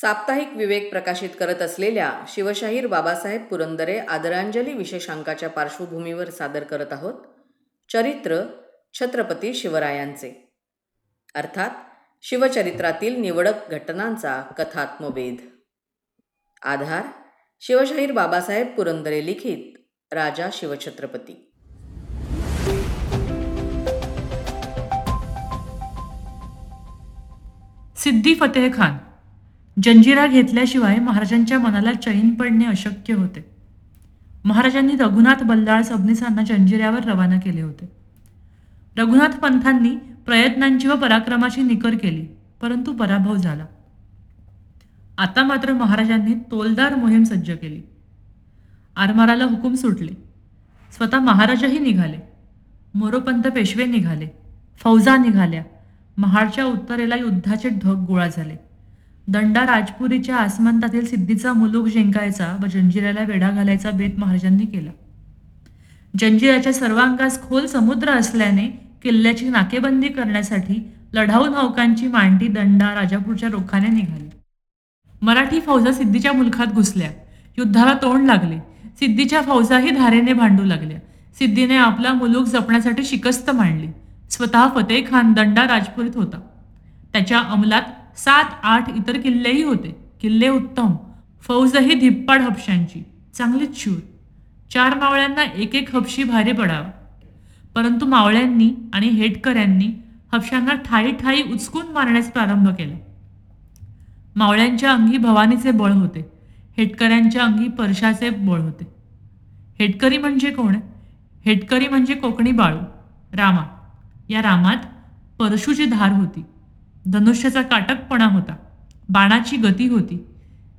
साप्ताहिक विवेक प्रकाशित करत असलेल्या शिवशाहीर बाबासाहेब पुरंदरे आदरांजली विशेषांकाच्या पार्श्वभूमीवर सादर करत आहोत. चरित्र छत्रपती शिवरायांचे. अर्थात शिवचरित्रातील निवडक घटनांचा कथात्मवेध. आधार शिवशाहीर बाबासाहेब पुरंदरे लिखित राजा शिवछत्रपती. सिद्धी फतेह खान जंजिरा घेतल्याशिवाय महाराजांच्या मनाला चैन पडणे अशक्य होते. महाराजांनी रघुनाथ बल्लाळ सबनीसांना जंजिऱ्यावर रवाना केले होते. रघुनाथ पंथांनी प्रयत्नांची व पराक्रमाची निकर केली परंतु पराभव झाला. आता मात्र महाराजांनी तोलदार मोहीम सज्ज केली. आरमाराला हुकूम सुटले. स्वतः महाराजही निघाले. मोरोपंत पेशवे निघाले. फौजा निघाल्या. महाडच्या उत्तरेला युद्धाचे ढग गोळा झाले. दंडा राजपुरीच्या आसमंतातील सिद्धीचा मुलूक जिंकायचा व जंजिराला वेढा घालायचा बेत महाराजांनी केला. जंजिराच्या सर्वांगास खोल समुद्र असल्याने किल्ल्याची नाकेबंदी करण्यासाठी लढाऊ नौकांची मांडी दंडा राजापूरच्या रोखाने निघाली. मराठी फौजा सिद्धीच्या मुलखात घुसल्या. युद्धाला तोंड लागले. सिद्धीच्या फौजाही धारेने भांडू लागल्या. सिद्धीने आपला मुलूक जपण्यासाठी शिकस्त मांडली. स्वतः फतेह खान दंडा राजपुरीत होता. त्याच्या अंमलात सात आठ इतर किल्लेही होते. किल्ले उत्तम. फौजही धिप्पाड हपशांची चांगलीच शूर चार मावळ्यांना एक एक हपशी भारी पडावा. परंतु मावळ्यांनी आणि हेटकऱ्यांनी हपशांना ठाई ठाई उचकून मारण्यास प्रारंभ केला. मावळ्यांच्या अंगी भवानीचे बळ होते. हेटकऱ्यांच्या अंगी परशाचे बळ होते. हेटकरी म्हणजे कोण? हेटकरी म्हणजे कोकणी बाळू रामा. या रामात परशूची धार होती. धनुष्याचा काटकपणा होता. बाणाची गती होती.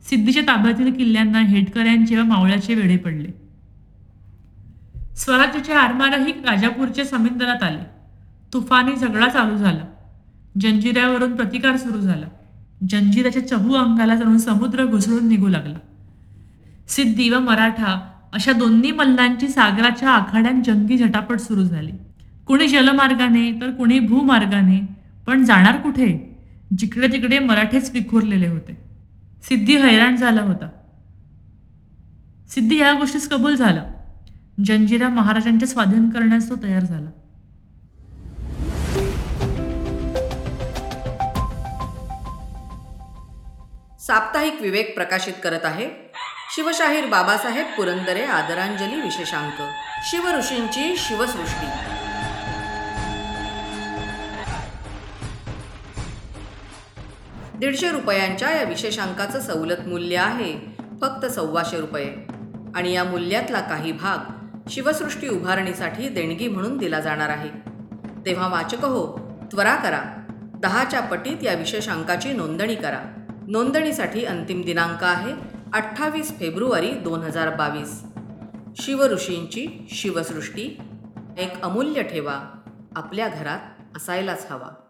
सिद्धीच्या ताब्यातील किल्ल्यांना हेटकऱ्यांचे व मावळ्याचे वेढे पडले. स्वराज्याचे आरमारही राजापूरच्या समिंदरात आले. तुफानी झगडा चालू झाला. जंजिऱ्यावरून प्रतिकार सुरू झाला. जंजिराच्या चहू अंगाला जाऊन समुद्र घुसळून निघू लागला. सिद्धी व मराठा अशा दोन्ही मल्लांची सागराच्या आखाड्यात जंगी झटापट सुरू झाली. कुणी जलमार्गाने तर कुणी भूमार्गाने पण जाणार कुठे? जिकडे तिकडे मराठेच विखुरलेले होते. सिद्धी हैराण झाला होता. सिद्धी या गोष्टीस कबूल झाला. जंजिरा महाराजांच्या स्वाधीन करण्यास तो तयार झाला. साप्ताहिक विवेक प्रकाशित करत आहे. शिवशाहीर बाबासाहेब पुरंदरे आदरांजली विशेषांक. शिवऋषींची शिवसृष्टी. दीडशे रुपयांच्या या विशेषांकाचं सवलत मूल्य आहे फक्त सव्वाशे रुपये. आणि या मूल्यातला काही भाग शिवसृष्टी उभारणीसाठी देणगी म्हणून दिला जाणार आहे. तेव्हा वाचक हो त्वरा करा. दहाच्या पटीत या विशेषांकाची नोंदणी करा. नोंदणीसाठी अंतिम दिनांक आहे अठ्ठावीस फेब्रुवारी दोन हजार बावीस. शिवऋषींची शिवसृष्टी एक अमूल्य ठेवा. आपल्या घरात असायलाच हवा.